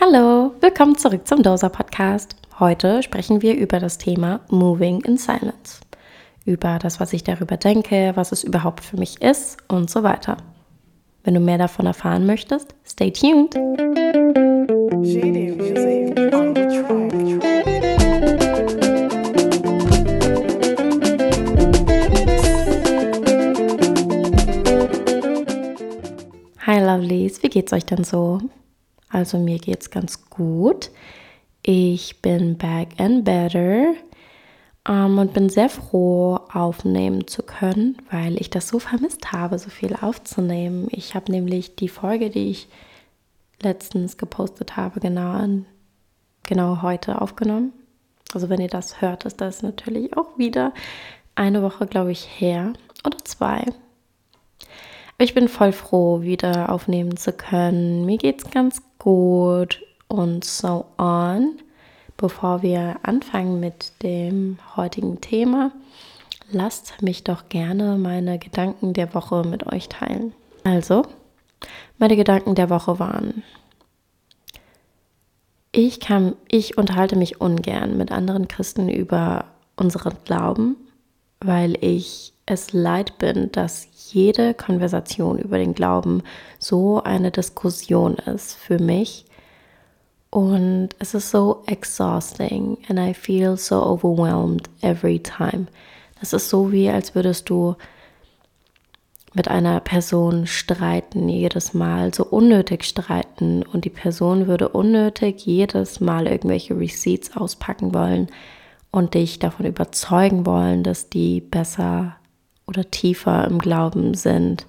Hallo, willkommen zurück zum Doser Podcast. Heute sprechen wir über das Thema Moving in Silence. Über das, was ich darüber denke, was es überhaupt für mich ist und so weiter. Wenn du mehr davon erfahren möchtest, stay tuned. Hi Lovelies, wie geht's euch denn so? Also mir geht's ganz gut. Ich bin back and better ähm, und bin sehr froh, aufnehmen zu können, weil ich das so vermisst habe, so viel aufzunehmen. Ich habe nämlich die Folge, die ich letztens gepostet habe, genau, genau heute aufgenommen. Also wenn ihr das hört, ist das natürlich auch wieder eine Woche, glaube ich, her oder zwei. Ich bin voll froh, wieder aufnehmen zu können. Mir geht's ganz gut und so on. Bevor wir anfangen mit dem heutigen Thema, lasst mich doch gerne meine Gedanken der Woche mit euch teilen. Also, meine Gedanken der Woche waren, ich, kann, ich unterhalte mich ungern mit anderen Christen über unseren Glauben, weil ich es leid bin, dass jede Konversation über den Glauben so eine Diskussion ist für mich. Und es ist so exhausting and I feel so overwhelmed every time. Das ist so wie, als würdest du mit einer Person streiten jedes Mal, so unnötig streiten und die Person würde unnötig jedes Mal irgendwelche Receipts auspacken wollen und dich davon überzeugen wollen, dass die besser oder tiefer im Glauben sind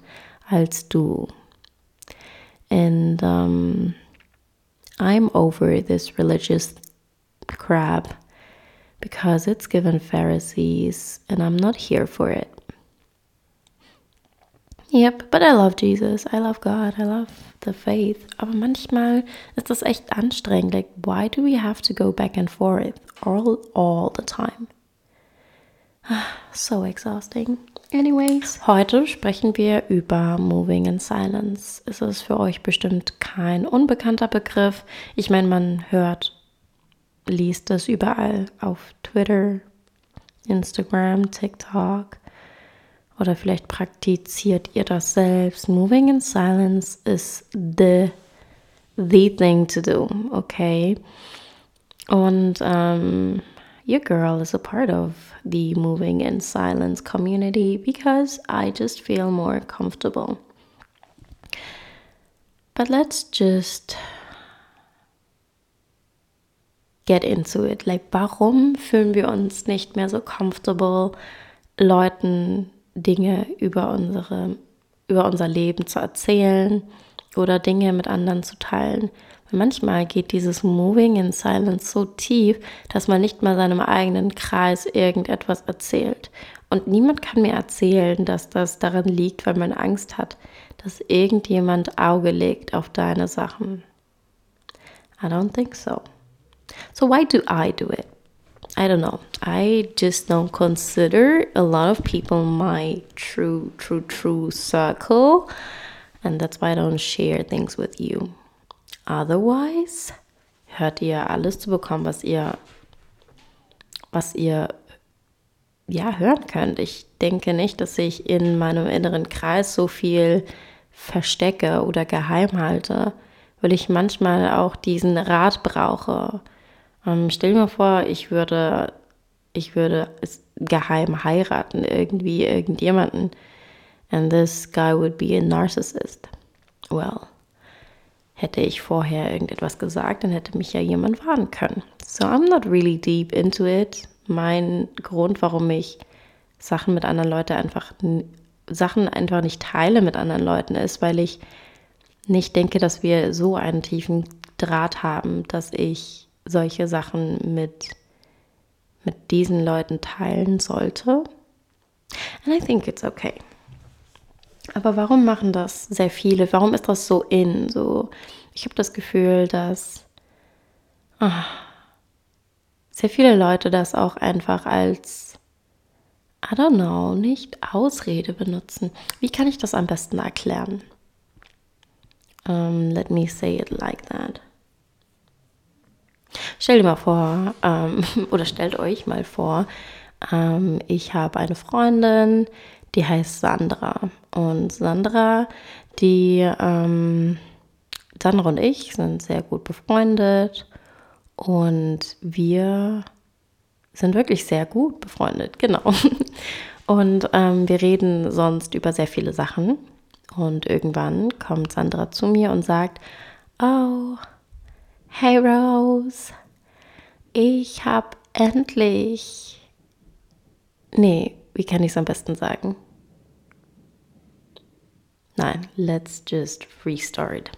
als du. And um, I'm over this religious crap because it's given Pharisees and I'm not here for it. Yep, but I love Jesus. I love God. I love the faith. Aber manchmal ist das echt anstrengend. Like, why do we have to go back and forth all, all the time? So exhausting. Anyways, heute sprechen wir über Moving in Silence. Ist es für euch bestimmt kein unbekannter Begriff? Ich meine, man hört, liest es überall auf Twitter, Instagram, TikTok oder vielleicht praktiziert ihr das selbst. Moving in Silence ist the, the thing to do, okay? Und ähm, your girl is a part of the moving in silence community because I just feel more comfortable. But let's just get into it. Like, warum fühlen wir uns nicht mehr so comfortable, Leuten Dinge über unsere, über unser Leben zu erzählen oder Dinge mit anderen zu teilen? manchmal geht dieses Moving in Silence so tief, dass man nicht mal seinem eigenen Kreis irgendetwas erzählt. Und niemand kann mir erzählen, dass das daran liegt, weil man Angst hat, dass irgendjemand Auge legt auf deine Sachen. I don't think so. So why do I do it? I don't know. I just don't consider a lot of people my true, true, true circle. And that's why I don't share things with you. Otherwise hört ihr alles zu bekommen, was ihr, was ihr ja hören könnt. Ich denke nicht, dass ich in meinem inneren Kreis so viel verstecke oder geheim halte, weil ich manchmal auch diesen Rat brauche. Ähm, stell dir mal vor, ich würde, ich würde geheim heiraten, irgendwie irgendjemanden. And this guy would be a narcissist. Well, Hätte ich vorher irgendetwas gesagt, dann hätte mich ja jemand warnen können. So I'm not really deep into it. Mein Grund, warum ich Sachen mit anderen Leuten einfach Sachen einfach nicht teile mit anderen Leuten ist, weil ich nicht denke, dass wir so einen tiefen Draht haben, dass ich solche Sachen mit mit diesen Leuten teilen sollte. And I think it's okay. Aber warum machen das sehr viele? Warum ist das so in? So, ich habe das Gefühl, dass oh, sehr viele Leute das auch einfach als, I don't know, nicht Ausrede benutzen. Wie kann ich das am besten erklären? Um, let me say it like that. Stell dir mal vor, ähm, oder stellt euch mal vor, ähm, ich habe eine Freundin, die heißt Sandra. Und Sandra, die, ähm, Sandra und ich sind sehr gut befreundet und wir sind wirklich sehr gut befreundet, genau. Und ähm, wir reden sonst über sehr viele Sachen. Und irgendwann kommt Sandra zu mir und sagt, oh, hey Rose, ich habe endlich... Nee, wie kann ich es am besten sagen? Nein, let's just restart.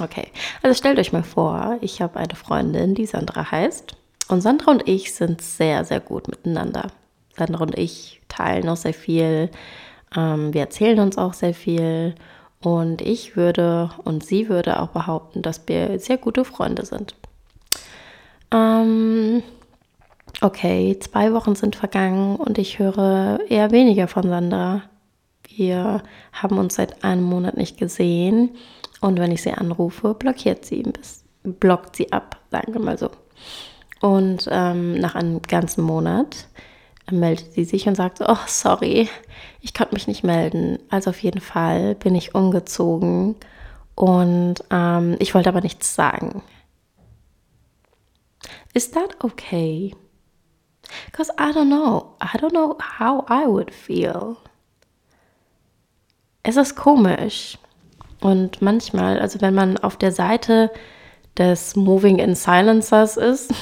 Okay, also stellt euch mal vor, ich habe eine Freundin, die Sandra heißt. Und Sandra und ich sind sehr, sehr gut miteinander. Sandra und ich teilen auch sehr viel. Ähm, wir erzählen uns auch sehr viel. Und ich würde und sie würde auch behaupten, dass wir sehr gute Freunde sind. Ähm, okay, zwei Wochen sind vergangen und ich höre eher weniger von Sandra. Wir haben uns seit einem Monat nicht gesehen und wenn ich sie anrufe, blockiert sie, blockt sie ab, sagen wir mal so. Und ähm, nach einem ganzen Monat meldet sie sich und sagt, oh, sorry, ich konnte mich nicht melden. Also auf jeden Fall bin ich umgezogen und ähm, ich wollte aber nichts sagen. Is that okay? Because I don't know. I don't know how I would feel. Es ist komisch. Und manchmal, also wenn man auf der Seite des Moving in Silencers ist,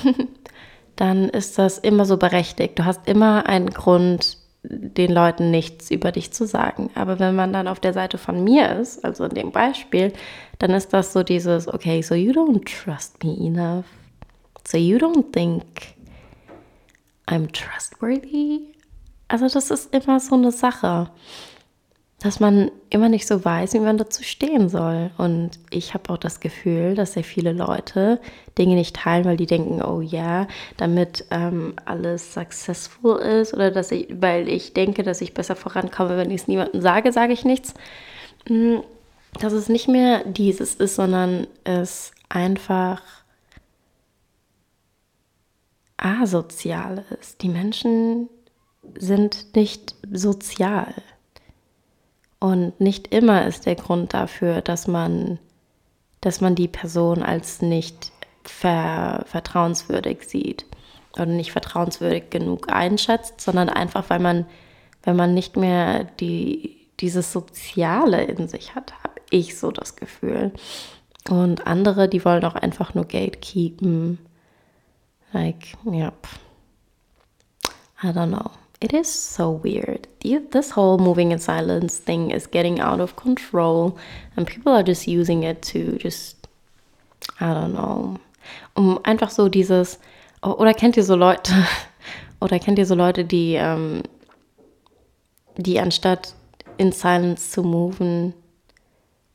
dann ist das immer so berechtigt. Du hast immer einen Grund, den Leuten nichts über dich zu sagen. Aber wenn man dann auf der Seite von mir ist, also in dem Beispiel, dann ist das so dieses, okay, so you don't trust me enough. So you don't think I'm trustworthy. Also das ist immer so eine Sache dass man immer nicht so weiß, wie man dazu stehen soll. Und ich habe auch das Gefühl, dass sehr viele Leute Dinge nicht teilen, weil die denken, oh ja, damit ähm, alles successful ist oder dass ich, weil ich denke, dass ich besser vorankomme, wenn ich es niemandem sage, sage ich nichts. Hm, dass es nicht mehr dieses ist, sondern es einfach asozial ist. Die Menschen sind nicht sozial. Und nicht immer ist der Grund dafür, dass man, dass man die Person als nicht ver, vertrauenswürdig sieht oder nicht vertrauenswürdig genug einschätzt, sondern einfach, weil man, wenn man nicht mehr die, dieses Soziale in sich hat, habe ich so das Gefühl. Und andere, die wollen auch einfach nur gatekeepen. Like, yep. I don't know. it is so weird. This whole moving in silence thing is getting out of control, and people are just using it to just, I don't know, um einfach so dieses, oder kennt ihr so Leute, oder kennt ihr so Leute, die, ähm, die anstatt in silence zu moven,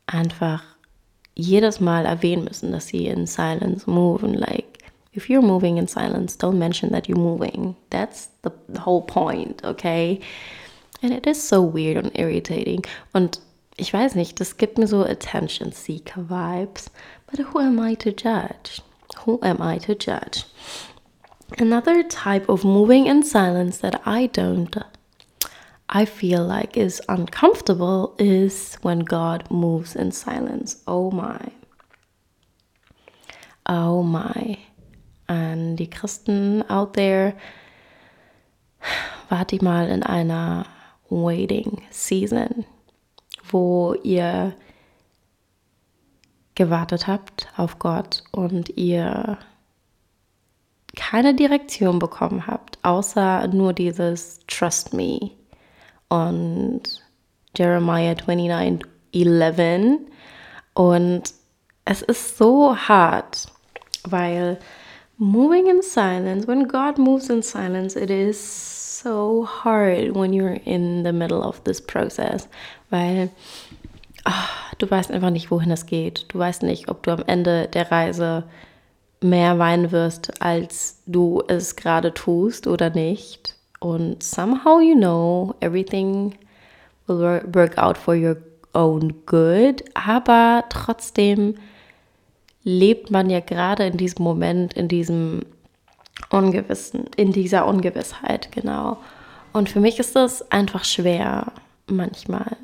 einfach jedes Mal erwähnen müssen, dass sie in silence moven, like, if you're moving in silence, don't mention that you're moving. That's the, the whole point, okay? And it is so weird and irritating. Und ich weiß nicht, das gibt mir so Attention Seeker Vibes. But who am I to judge? Who am I to judge? Another type of moving in silence that I don't I feel like is uncomfortable is when God moves in silence. Oh my. Oh my an die Christen out there, wart ihr mal in einer Waiting Season, wo ihr gewartet habt auf Gott und ihr keine Direktion bekommen habt, außer nur dieses Trust Me und Jeremiah 29, 11. Und es ist so hart, weil moving in silence, when God moves in silence, it is so hard when you're in the middle of this process, weil ach, du weißt einfach nicht, wohin es geht. Du weißt nicht, ob du am Ende der Reise mehr weinen wirst, als du es gerade tust oder nicht. Und somehow you know everything will work out for your own good, aber trotzdem lebt man ja gerade in diesem Moment, in diesem Ungewissen, in dieser Ungewissheit, genau. Und für mich ist das einfach schwer, manchmal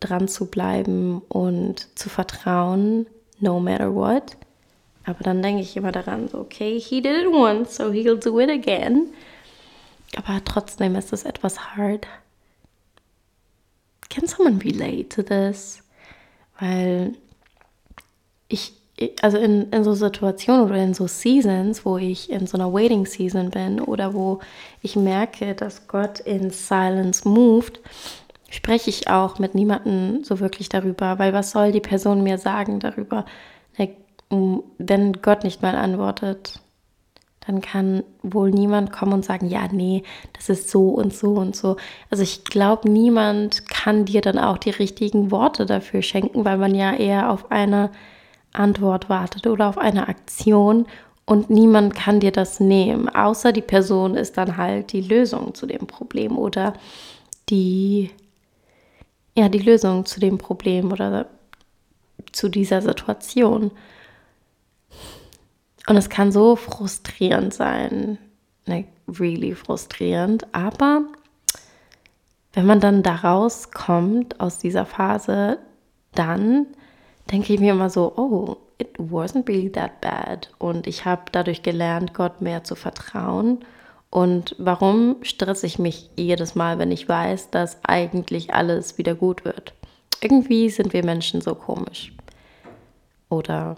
dran zu bleiben und zu vertrauen, no matter what. Aber dann denke ich immer daran, so, okay, he did it once, so he'll do it again. Aber trotzdem ist es etwas hard. Can someone relate to this? Weil ich, also in, in so Situationen oder in so Seasons, wo ich in so einer Waiting Season bin oder wo ich merke, dass Gott in Silence moved, spreche ich auch mit niemandem so wirklich darüber, weil was soll die Person mir sagen darüber? Wenn Gott nicht mal antwortet, dann kann wohl niemand kommen und sagen, ja, nee, das ist so und so und so. Also ich glaube, niemand kann dir dann auch die richtigen Worte dafür schenken, weil man ja eher auf eine Antwort wartet oder auf eine Aktion und niemand kann dir das nehmen, außer die Person ist dann halt die Lösung zu dem Problem oder die ja, die Lösung zu dem Problem oder zu dieser Situation. Und es kann so frustrierend sein, like really frustrierend, aber wenn man dann da rauskommt aus dieser Phase, dann denke ich mir immer so, oh, it wasn't really that bad. Und ich habe dadurch gelernt, Gott mehr zu vertrauen. Und warum stresse ich mich jedes Mal, wenn ich weiß, dass eigentlich alles wieder gut wird? Irgendwie sind wir Menschen so komisch. Oder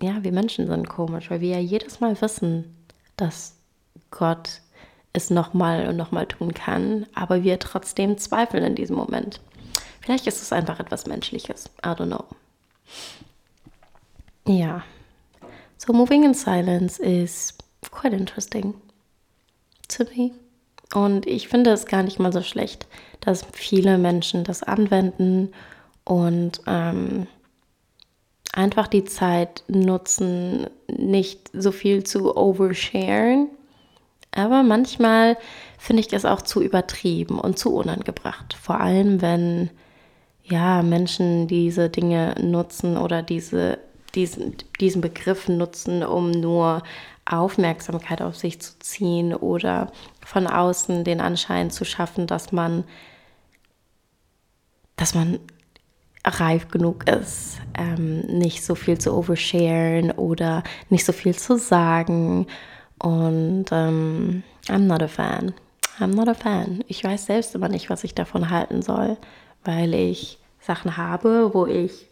ja, wir Menschen sind komisch, weil wir ja jedes Mal wissen, dass Gott es nochmal und nochmal tun kann, aber wir trotzdem zweifeln in diesem Moment. Vielleicht ist es einfach etwas Menschliches. I don't know. Ja. So, moving in silence is quite interesting to me. Und ich finde es gar nicht mal so schlecht, dass viele Menschen das anwenden und ähm, einfach die Zeit nutzen, nicht so viel zu oversharen. Aber manchmal finde ich das auch zu übertrieben und zu unangebracht. Vor allem, wenn ja, Menschen diese Dinge nutzen oder diese, diesen, diesen Begriff nutzen, um nur Aufmerksamkeit auf sich zu ziehen oder von außen den Anschein zu schaffen, dass man, dass man reif genug ist, ähm, nicht so viel zu oversharen oder nicht so viel zu sagen. Und ähm, I'm not a fan. I'm not a fan. Ich weiß selbst immer nicht, was ich davon halten soll, weil ich Sachen habe, wo ich,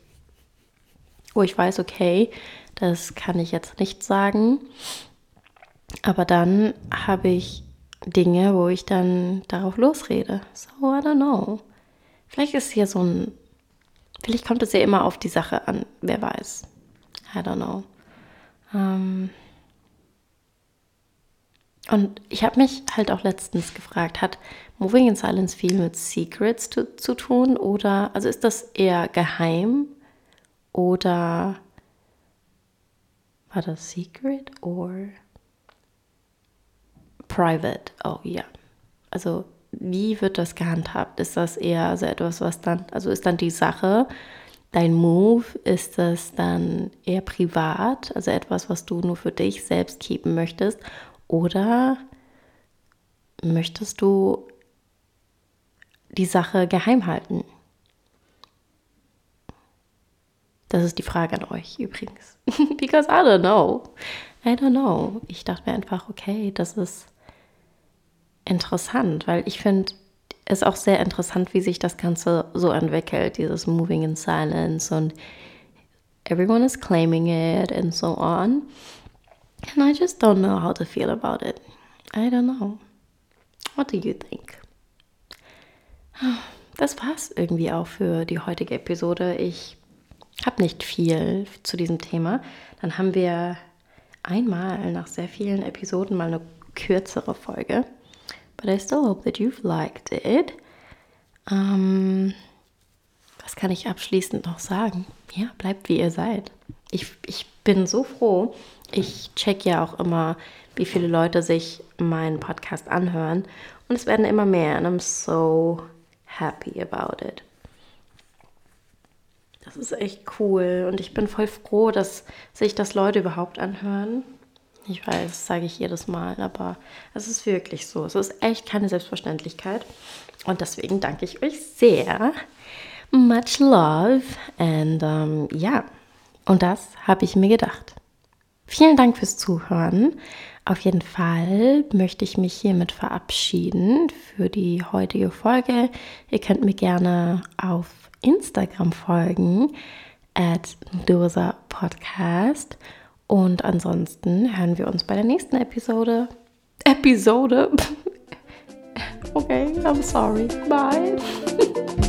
wo ich weiß, okay, das kann ich jetzt nicht sagen. Aber dann habe ich Dinge, wo ich dann darauf losrede. So, I don't know. Vielleicht ist hier so ein Vielleicht kommt es ja immer auf die Sache an, wer weiß. I don't know. Ähm und ich habe mich halt auch letztens gefragt, hat Moving in Silence viel mit Secrets zu, zu tun oder, also ist das eher geheim oder war das Secret oder Private? Oh ja. Also wie wird das gehandhabt? Ist das eher so etwas, was dann, also ist dann die Sache, dein Move, ist das dann eher privat, also etwas, was du nur für dich selbst keepen möchtest? Oder möchtest du die Sache geheim halten? Das ist die Frage an euch übrigens. Because I don't know. I don't know. Ich dachte mir einfach, okay, das ist interessant, weil ich finde es auch sehr interessant, wie sich das Ganze so entwickelt, dieses Moving in Silence und everyone is claiming it and so on. And I just don't know how to feel about it. I don't know. What do you think? Das war's irgendwie auch für die heutige Episode. Ich habe nicht viel zu diesem Thema. Dann haben wir einmal nach sehr vielen Episoden mal eine kürzere Folge. But I still hope that you've liked it. Ähm, was kann ich abschließend noch sagen? Ja, bleibt wie ihr seid. Ich, ich bin so froh. Ich check ja auch immer, wie viele Leute sich meinen Podcast anhören. Und es werden immer mehr. And I'm so happy about it. Das ist echt cool. Und ich bin voll froh, dass sich das Leute überhaupt anhören. Ich weiß, das sage ich jedes Mal, aber es ist wirklich so. Es ist echt keine Selbstverständlichkeit. Und deswegen danke ich euch sehr. Much love. Ähm, ja, und das habe ich mir gedacht. Vielen Dank fürs Zuhören. Auf jeden Fall möchte ich mich hiermit verabschieden für die heutige Folge. Ihr könnt mir gerne auf Instagram folgen, at Dosa Podcast. Und ansonsten hören wir uns bei der nächsten Episode. Episode? okay, I'm sorry. Bye.